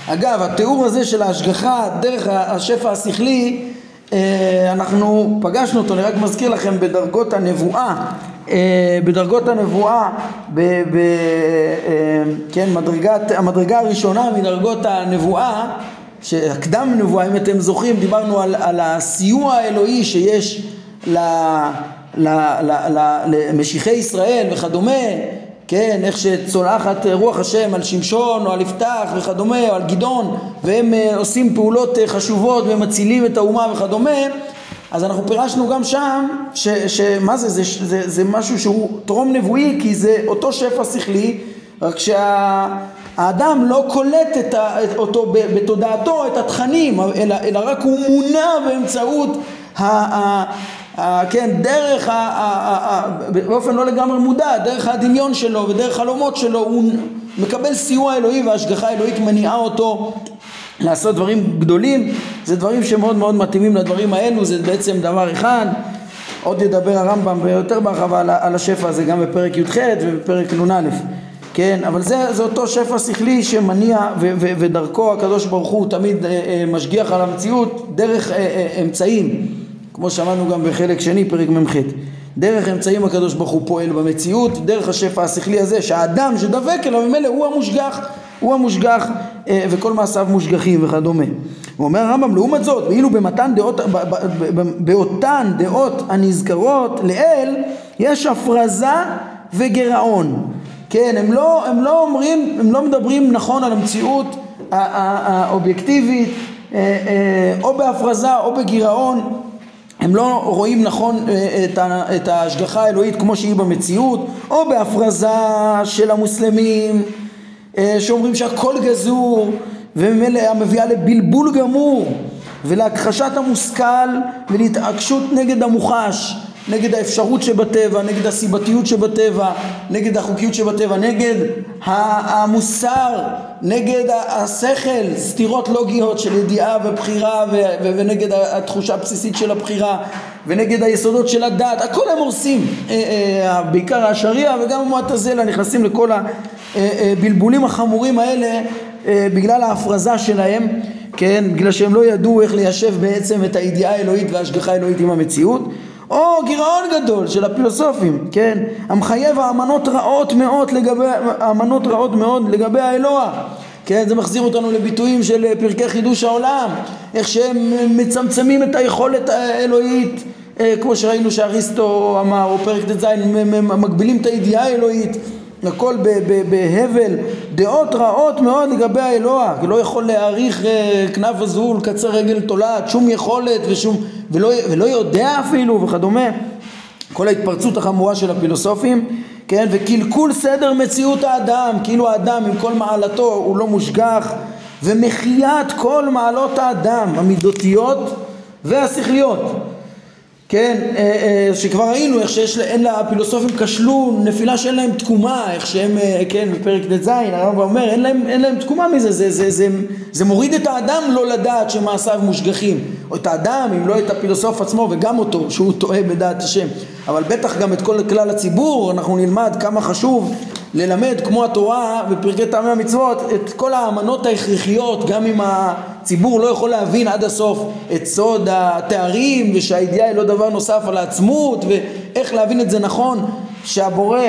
אגב, התיאור הזה של ההשגחה דרך השפע השכלי, אה, אנחנו פגשנו אותו, אני רק מזכיר לכם, בדרגות הנבואה, אה, בדרגות הנבואה, ב, ב, אה, כן, מדרגת, המדרגה הראשונה מדרגות הנבואה, שהקדם נבואה, אם אתם זוכרים, דיברנו על, על הסיוע האלוהי שיש ל, למשיחי ישראל וכדומה, כן, איך שצולחת רוח השם על שמשון או על יפתח וכדומה, או על גדעון, והם uh, עושים פעולות uh, חשובות ומצילים את האומה וכדומה, אז אנחנו פירשנו גם שם, שמה זה, זה, זה, זה משהו שהוא טרום נבואי, כי זה אותו שפע שכלי, רק שהאדם לא קולט את ה, את אותו בתודעתו את התכנים, אלא, אלא רק הוא מונע באמצעות ה, ה, כן, דרך, ה, ה, ה, באופן לא לגמרי מודע, דרך הדמיון שלו ודרך חלומות שלו, הוא מקבל סיוע אלוהי והשגחה אלוהית מניעה אותו לעשות דברים גדולים, זה דברים שמאוד מאוד מתאימים לדברים האלו, זה בעצם דבר אחד. עוד ידבר הרמב"ם ביותר בהרחבה על, על השפע הזה גם בפרק י"ח ובפרק נ"א, כן, אבל זה, זה אותו שפע שכלי שמניע ו, ו, ודרכו הקדוש ברוך הוא תמיד אה, אה, משגיח על המציאות דרך אה, אה, אמצעים כמו שאמרנו גם בחלק שני, פרק מ"ח. דרך אמצעים הקדוש ברוך הוא פועל במציאות, דרך השפע השכלי הזה, שהאדם שדבק אליו ממילא הוא המושגח, הוא המושגח אה, וכל מעשיו מושגחים וכדומה. הוא אומר הרמב"ם, לעומת זאת, ואילו במתן דעות, באותן דעות הנזכרות לאל, יש הפרזה וגירעון. כן, הם לא, הם לא אומרים, הם לא מדברים נכון על המציאות האובייקטיבית, אה, אה, או בהפרזה או בגירעון. הם לא רואים נכון אה, את ההשגחה האלוהית כמו שהיא במציאות, או בהפרזה של המוסלמים אה, שאומרים שהכל גזור וממילא המביאה לבלבול גמור ולהכחשת המושכל ולהתעקשות נגד המוחש נגד האפשרות שבטבע, נגד הסיבתיות שבטבע, נגד החוקיות שבטבע, נגד המוסר, נגד השכל, סתירות לוגיות של ידיעה ובחירה ונגד התחושה הבסיסית של הבחירה ונגד היסודות של הדת, הכל הם הורסים, אה, אה, בעיקר השריעה וגם המועטזלה נכנסים לכל הבלבולים החמורים האלה אה, בגלל ההפרזה שלהם, כן, בגלל שהם לא ידעו איך ליישב בעצם את הידיעה האלוהית וההשגחה האלוהית עם המציאות או גירעון גדול של הפילוסופים, כן? המחייב האמנות רעות מאוד לגבי, האמנות רעות מאוד לגבי האלוה, כן? זה מחזיר אותנו לביטויים של פרקי חידוש העולם, איך שהם מצמצמים את היכולת האלוהית, אה, כמו שראינו שאריסטו אמר, או פרק ט"ז, מגבילים את הידיעה האלוהית הכל בהבל, דעות רעות מאוד לגבי האלוה, כי לא יכול להעריך אה, כנף הזול, קצר רגל תולעת, שום יכולת ושום, ולא, ולא יודע אפילו וכדומה. כל ההתפרצות החמורה של הפילוסופים, כן, וקלקול סדר מציאות האדם, כאילו האדם עם כל מעלתו הוא לא מושגח, ומחיית כל מעלות האדם, המידותיות והשכליות. כן, אה, אה, שכבר ראינו איך שיש, אין לפילוסופים כשלו נפילה שאין להם תקומה, איך שהם, אה, כן, בפרק ט"ז, הרב אומר, אין להם, אין להם תקומה מזה, זה, זה, זה, זה מוריד את האדם לא לדעת שמעשיו מושגחים, או את האדם, אם לא את הפילוסוף עצמו, וגם אותו, שהוא טועה בדעת השם, אבל בטח גם את כל כלל הציבור, אנחנו נלמד כמה חשוב ללמד כמו התורה בפרקי טעמי המצוות את כל האמנות ההכרחיות גם אם הציבור לא יכול להבין עד הסוף את סוד התארים ושהידיעה היא לא דבר נוסף על העצמות ואיך להבין את זה נכון שהבורא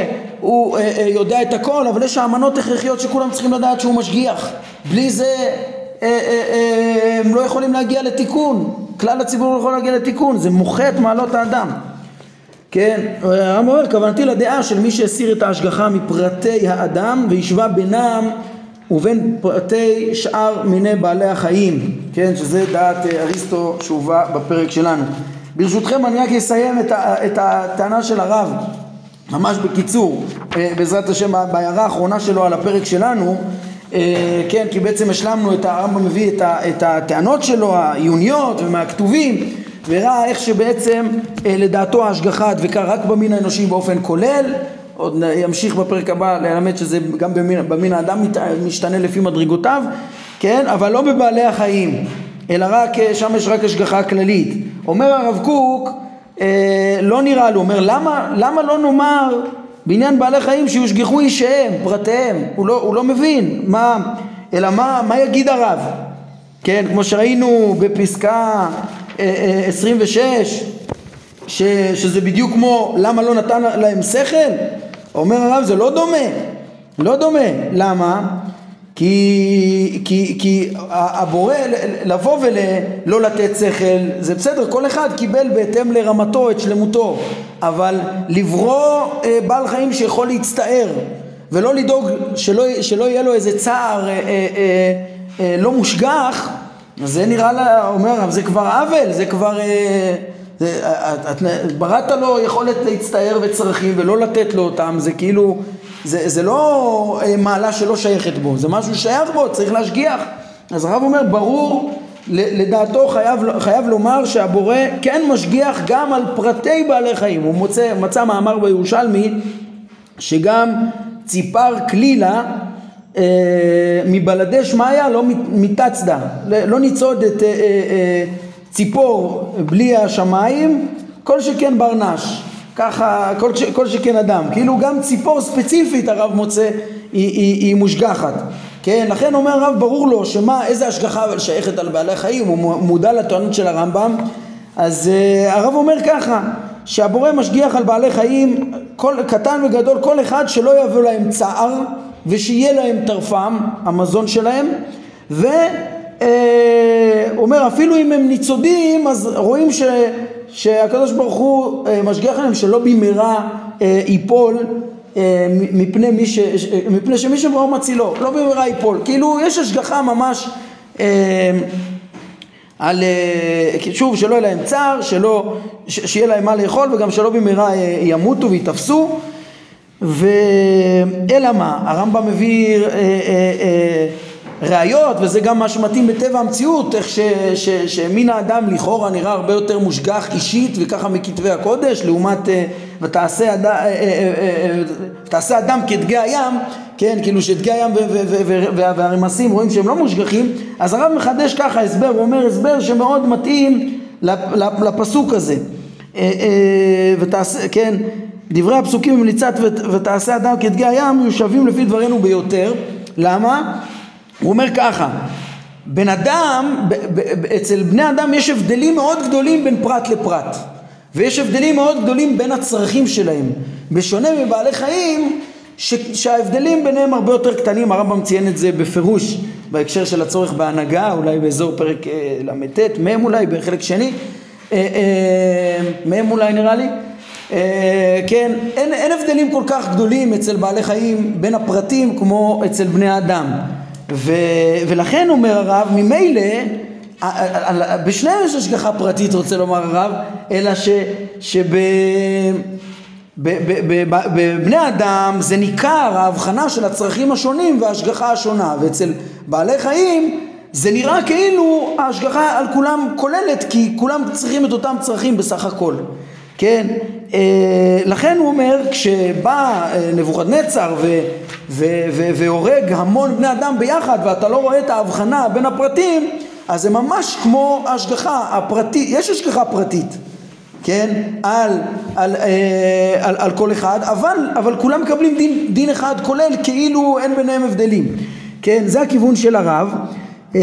הוא אה, אה, יודע את הכל אבל יש האמנות הכרחיות שכולם צריכים לדעת שהוא משגיח. בלי זה אה, אה, אה, הם לא יכולים להגיע לתיקון. כלל הציבור לא יכול להגיע לתיקון. זה מוחה את מעלות האדם כן, הרב אומר, כוונתי לדעה של מי שהסיר את ההשגחה מפרטי האדם והשווה בינם ובין פרטי שאר מיני בעלי החיים, כן, שזה דעת אה, אריסטו שהובא בפרק שלנו. ברשותכם אני רק אסיים את, ה, את הטענה של הרב, ממש בקיצור, אה, בעזרת השם בהערה האחרונה שלו על הפרק שלנו, אה, כן, כי בעצם השלמנו את הרמב"ם מביא את, ה, את הטענות שלו העיוניות ומהכתובים והראה איך שבעצם לדעתו ההשגחה דבקה רק במין האנושי באופן כולל עוד ימשיך בפרק הבא ללמד שזה גם במין, במין האדם משתנה לפי מדרגותיו, כן? אבל לא בבעלי החיים, אלא רק, שם יש רק השגחה כללית. אומר הרב קוק, אה, לא נראה לו, אומר למה, למה לא נאמר בעניין בעלי חיים שיושגחו אישיהם, פרטיהם, הוא לא, הוא לא מבין, מה, אלא מה, מה יגיד הרב, כן? כמו שראינו בפסקה אה, אה, 26 ש, שזה בדיוק כמו למה לא נתן להם שכל אומר הרב זה לא דומה, לא דומה, למה? כי, כי, כי הבורא לבוא ולא לתת שכל זה בסדר כל אחד קיבל בהתאם לרמתו את שלמותו אבל לברוא אה, בעל חיים שיכול להצטער ולא לדאוג שלא, שלא יהיה לו איזה צער אה, אה, אה, אה, לא מושגח זה נראה לה, אומר זה כבר עוול זה כבר אה, את, בראת לו יכולת להצטער וצרכים ולא לתת לו אותם, זה כאילו, זה, זה לא אה, מעלה שלא שייכת בו, זה משהו ששייך בו, צריך להשגיח. אז הרב אומר, ברור, לדעתו חייב, חייב לומר שהבורא כן משגיח גם על פרטי בעלי חיים. הוא מוצא, מצא מאמר בירושלמי שגם ציפר כלילה אה, מבלדי שמעיה לא מתצדה, לא ניצוד את... אה, אה, אה, ציפור בלי השמיים, כל שכן ברנש, ככה, כל, ש, כל שכן אדם, כאילו גם ציפור ספציפית הרב מוצא היא, היא, היא מושגחת, כן, לכן אומר הרב ברור לו שמה, איזה השגחה שייכת על בעלי חיים, הוא מודע לטוענות של הרמב"ם, אז uh, הרב אומר ככה, שהבורא משגיח על בעלי חיים, כל, קטן וגדול, כל אחד שלא יבוא להם צער ושיהיה להם טרפם, המזון שלהם, ו... אה, אפילו אם הם ניצודים אז רואים ש, שהקדוש ברוך הוא אה, משגיח עליהם שלא במהרה אה, ייפול מפני, מי ש, מפני שמי שבראו מצילו, לא במהרה ייפול, כאילו יש השגחה ממש על, שוב, שלא יהיה להם צער, שלא, שיהיה להם מה לאכול וגם שלא במהרה ימותו וייתפסו ואלא מה, הרמב"ם מביא אה, אה, אה, ראיות, וזה גם מה שמתאים בטבע המציאות, איך ש, ש, שמין האדם לכאורה נראה הרבה יותר מושגח אישית וככה מכתבי הקודש, לעומת אה, ותעשה, אד, אה, אה, ותעשה אדם כדגי הים, כן, כאילו שדגי הים והרמסים רואים שהם לא מושגחים, אז הרב מחדש ככה הסבר, הוא אומר הסבר שמאוד מתאים לפסוק הזה. ותעשה, כן, דברי הפסוקים במליצת ותעשה אדם כדגי הים יהיו שווים לפי דברינו ביותר, למה? הוא אומר ככה, בן אדם, אצל בני אדם יש הבדלים מאוד גדולים בין פרט לפרט ויש הבדלים מאוד גדולים בין הצרכים שלהם. בשונה מבעלי חיים ש, שההבדלים ביניהם הרבה יותר קטנים הרמב"ם ציין את זה בפירוש בהקשר של הצורך בהנהגה אולי באזור פרק אה, ל"ט מ' אולי בחלק שני אה, אה, מ' אולי נראה לי. אה, כן אין, אין הבדלים כל כך גדולים אצל בעלי חיים בין הפרטים כמו אצל בני אדם ו, ולכן אומר הרב, ממילא, בשניהם יש השגחה פרטית רוצה לומר הרב, אלא ש, שבבני אדם זה ניכר ההבחנה של הצרכים השונים וההשגחה השונה, ואצל בעלי חיים זה נראה כאילו ההשגחה על כולם כוללת, כי כולם צריכים את אותם צרכים בסך הכל. כן? אה, לכן הוא אומר, כשבא אה, נבוכדנצר והורג המון בני אדם ביחד ואתה לא רואה את ההבחנה בין הפרטים, אז זה ממש כמו השגחה הפרטית, יש השגחה פרטית, כן? על, על, אה, על, על כל אחד, אבל, אבל כולם מקבלים דין, דין אחד כולל כאילו אין ביניהם הבדלים, כן? זה הכיוון של הרב, אה,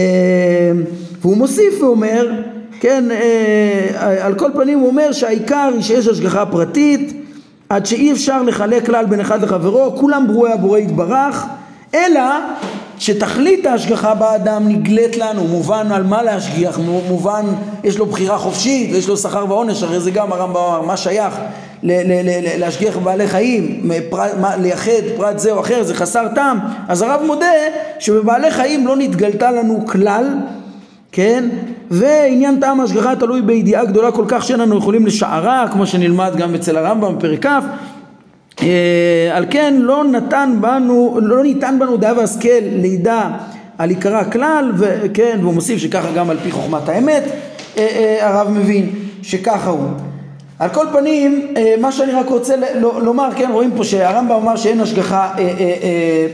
והוא מוסיף ואומר כן, אה, על כל פנים הוא אומר שהעיקר היא שיש השגחה פרטית עד שאי אפשר לחלק כלל בין אחד לחברו, כולם ברואי הבורא יתברך, אלא שתכלית ההשגחה באדם נגלית לנו, מובן על מה להשגיח, מובן יש לו בחירה חופשית ויש לו שכר ועונש, הרי זה גם הרמב"ם אמר, מה שייך להשגיח בבעלי חיים, פרט, מה, לייחד פרט זה או אחר, זה חסר טעם, אז הרב מודה שבבעלי חיים לא נתגלתה לנו כלל, כן? ועניין טעם ההשגחה תלוי בידיעה גדולה כל כך שאין לנו יכולים לשערה, כמו שנלמד גם אצל הרמב"ם בפרק כ', אה, על כן לא נתן בנו, לא ניתן בנו דעה והשכל לידע על עיקרה כלל, וכן, והוא מוסיף שככה גם על פי חוכמת האמת, אה, אה, הרב מבין שככה הוא. על כל פנים, מה שאני רק רוצה לומר, כן, רואים פה שהרמב"ם אמר שאין השגחה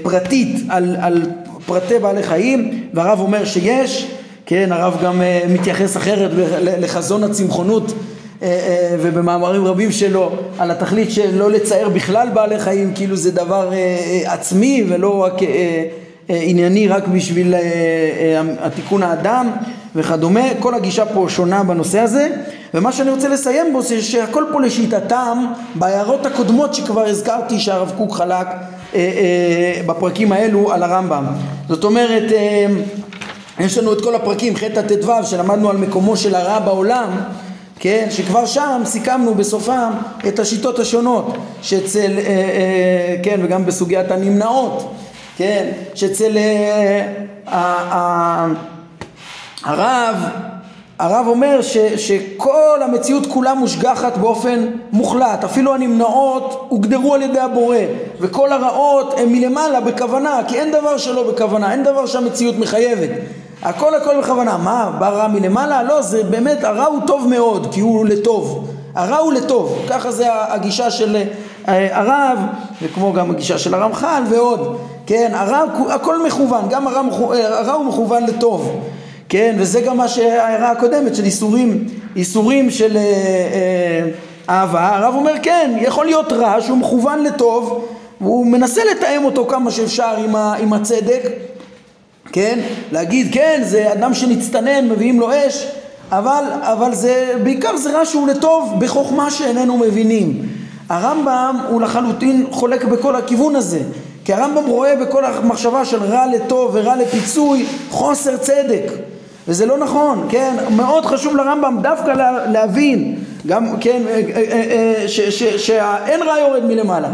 פרטית על, על פרטי בעלי חיים, והרב אומר שיש, כן, הרב גם מתייחס אחרת לחזון הצמחונות אה, אה, ובמאמרים רבים שלו על התכלית של לא לצייר בכלל בעלי חיים כאילו זה דבר אה, עצמי ולא רק ענייני רק בשביל התיקון האדם וכדומה, כל הגישה פה שונה בנושא הזה ומה שאני רוצה לסיים בו זה שהכל פה לשיטתם בהערות הקודמות שכבר הזכרתי שהרב קוק חלק בפרקים האלו על הרמב"ם. זאת אומרת יש לנו את כל הפרקים ח' ט"ו שלמדנו על מקומו של הרע בעולם כן, שכבר שם סיכמנו בסופם את השיטות השונות שאצל, אה, אה, כן, וגם בסוגיית הנמנעות, כן, שאצל אה, אה, הרב, הרב אומר ש, שכל המציאות כולה מושגחת באופן מוחלט, אפילו הנמנעות הוגדרו על ידי הבורא, וכל הרעות הן מלמעלה בכוונה, כי אין דבר שלא בכוונה, אין דבר שהמציאות מחייבת. הכל הכל בכוונה. מה, בא רע מלמעלה? לא, זה באמת, הרע הוא טוב מאוד, כי הוא לטוב. הרע הוא לטוב. ככה זה הגישה של אה, הרב, וכמו גם הגישה של הרמח"ל ועוד. כן, הרע, הכל מכוון, גם הרע, אה, הרע הוא מכוון לטוב. כן, וזה גם מה שההערה הקודמת של איסורים, איסורים של אה, אה, אהבה. הרב אומר, כן, יכול להיות רע שהוא מכוון לטוב, והוא מנסה לתאם אותו כמה שאפשר עם, ה, עם הצדק, כן? להגיד כן זה אדם שנצטנן מביאים לו אש אבל, אבל זה בעיקר זה רע שהוא לטוב בחוכמה שאיננו מבינים הרמב"ם הוא לחלוטין חולק בכל הכיוון הזה כי הרמב"ם רואה בכל המחשבה של רע לטוב ורע לפיצוי חוסר צדק וזה לא נכון, כן? מאוד חשוב לרמב"ם דווקא להבין גם, כן, אה, אה, אה, שאין רע יורד מלמעלה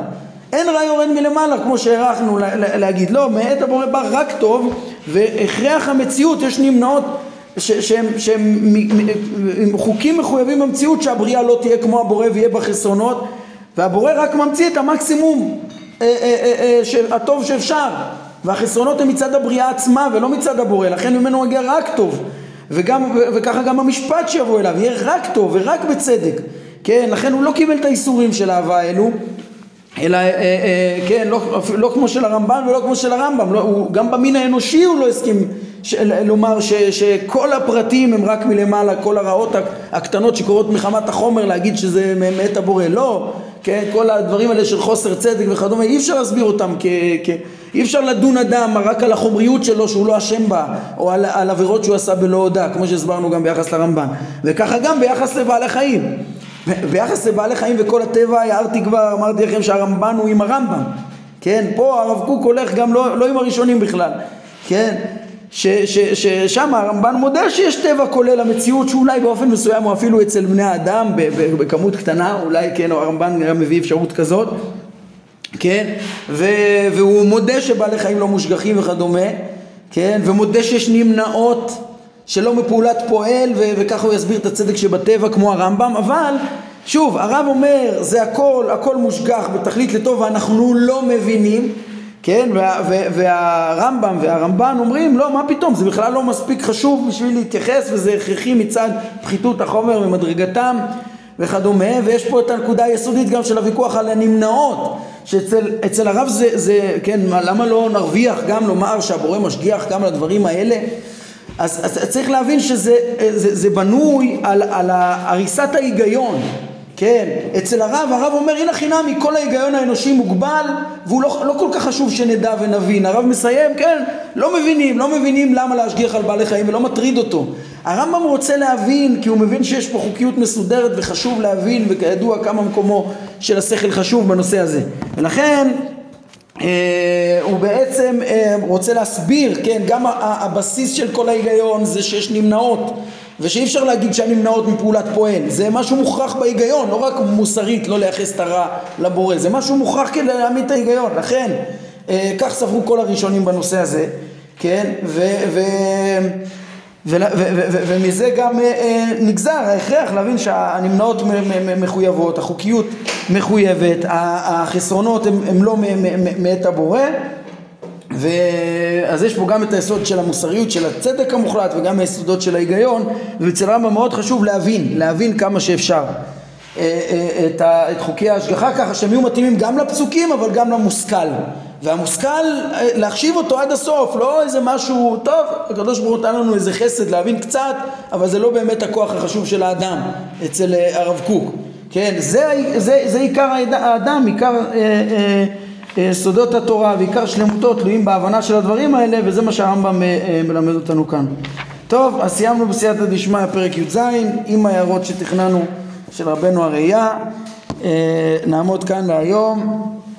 אין רע יורד מלמעלה כמו שהערכנו להגיד. לא, מאת הבורא בא רק טוב והכרח המציאות יש נמנעות שהם, חוקים מחויבים במציאות שהבריאה לא תהיה כמו הבורא ויהיה בה חסרונות והבורא רק ממציא את המקסימום אה, אה, אה, הטוב שאפשר. והחסרונות הם מצד הבריאה עצמה ולא מצד הבורא לכן ממנו מגיע רק טוב. וגם, וככה גם המשפט שיבוא אליו יהיה רק טוב ורק בצדק. כן לכן הוא לא קיבל את האיסורים של האהבה האלו אלא אה, אה, כן, לא, לא כמו של הרמב"ן ולא כמו של הרמב"ם, לא, הוא, גם במין האנושי הוא לא הסכים ש, לומר ש, שכל הפרטים הם רק מלמעלה, כל הרעות הקטנות שקורות מחמת החומר, להגיד שזה מאת הבורא, לא, כן, כל הדברים האלה של חוסר צדק וכדומה, אי אפשר להסביר אותם, כ, כ, אי אפשר לדון אדם רק על החומריות שלו שהוא לא אשם בה, או על, על עבירות שהוא עשה בלא הודע, כמו שהסברנו גם ביחס לרמב"ן, וככה גם ביחס לבעלי חיים. ביחס לבעלי חיים וכל הטבע הערתי כבר, אמרתי לכם שהרמב"ן הוא עם הרמב"ם, כן? פה הרב קוק הולך גם לא, לא עם הראשונים בכלל, כן? ששם הרמב"ן מודה שיש טבע כולל המציאות שאולי באופן מסוים הוא אפילו אצל בני האדם בכמות קטנה, אולי כן, הרמב"ן גם מביא אפשרות כזאת, כן? והוא מודה שבעלי חיים לא מושגחים וכדומה, כן? ומודה שיש נמנעות שלא מפעולת פועל ו- וככה הוא יסביר את הצדק שבטבע כמו הרמב"ם אבל שוב הרב אומר זה הכל הכל מושגח בתכלית לטוב ואנחנו לא מבינים כן? וה- וה- והרמב"ם והרמב"ן אומרים לא מה פתאום? זה בכלל לא מספיק חשוב בשביל להתייחס וזה הכרחי מצד פחיתות החומר ומדרגתם וכדומה. ויש פה את הנקודה היסודית גם של הוויכוח על הנמנעות שאצל הרב זה, זה כן למה לא נרוויח גם לומר שהבורא משגיח גם על הדברים האלה אז, אז צריך להבין שזה זה, זה בנוי על, על הריסת ההיגיון, כן? אצל הרב, הרב אומר הנה חינמי כל ההיגיון האנושי מוגבל והוא לא, לא כל כך חשוב שנדע ונבין. הרב מסיים, כן, לא מבינים, לא מבינים למה להשגיח על בעלי חיים ולא מטריד אותו. הרמב"ם רוצה להבין כי הוא מבין שיש פה חוקיות מסודרת וחשוב להבין וכידוע כמה מקומו של השכל חשוב בנושא הזה. ולכן הוא בעצם אה, רוצה להסביר, כן, גם הבסיס של כל ההיגיון זה שיש נמנעות ושאי אפשר להגיד שהנמנעות מפעולת פועל, זה משהו מוכרח בהיגיון, לא רק מוסרית לא לייחס את הרע לבורא, זה משהו מוכרח כדי להעמיד את ההיגיון, לכן אה, כך סברו כל הראשונים בנושא הזה, כן, ו... ו ומזה גם אה, אה, נגזר ההכרח להבין שהנמנעות מחויבות, החוקיות מחויבת, החסרונות הם, לא מאת הבורא ואז יש פה גם את היסוד של המוסריות, של הצדק המוחלט וגם היסודות של ההיגיון ואצל רמב"ם מאוד חשוב להבין, להבין כמה שאפשר אה, את חוקי ההשגחה ככה שהם יהיו מתאימים גם לפסוקים אבל גם למושכל והמושכל אה, להחשיב אותו עד הסוף, לא איזה משהו, טוב, הקדוש ברוך הוא נתן לנו איזה חסד להבין קצת, אבל זה לא באמת הכוח החשוב של האדם אצל אה, הרב קוק, כן, זה, זה, זה עיקר האדם, עיקר אה, אה, אה, סודות התורה ועיקר שלמותו תלויים בהבנה של הדברים האלה וזה מה שהרמב"ם אה, אה, מלמד אותנו כאן. טוב, אז סיימנו בסייעתא דשמיא פרק י"ז עם ההערות שתכננו של רבנו הראייה, אה, נעמוד כאן להיום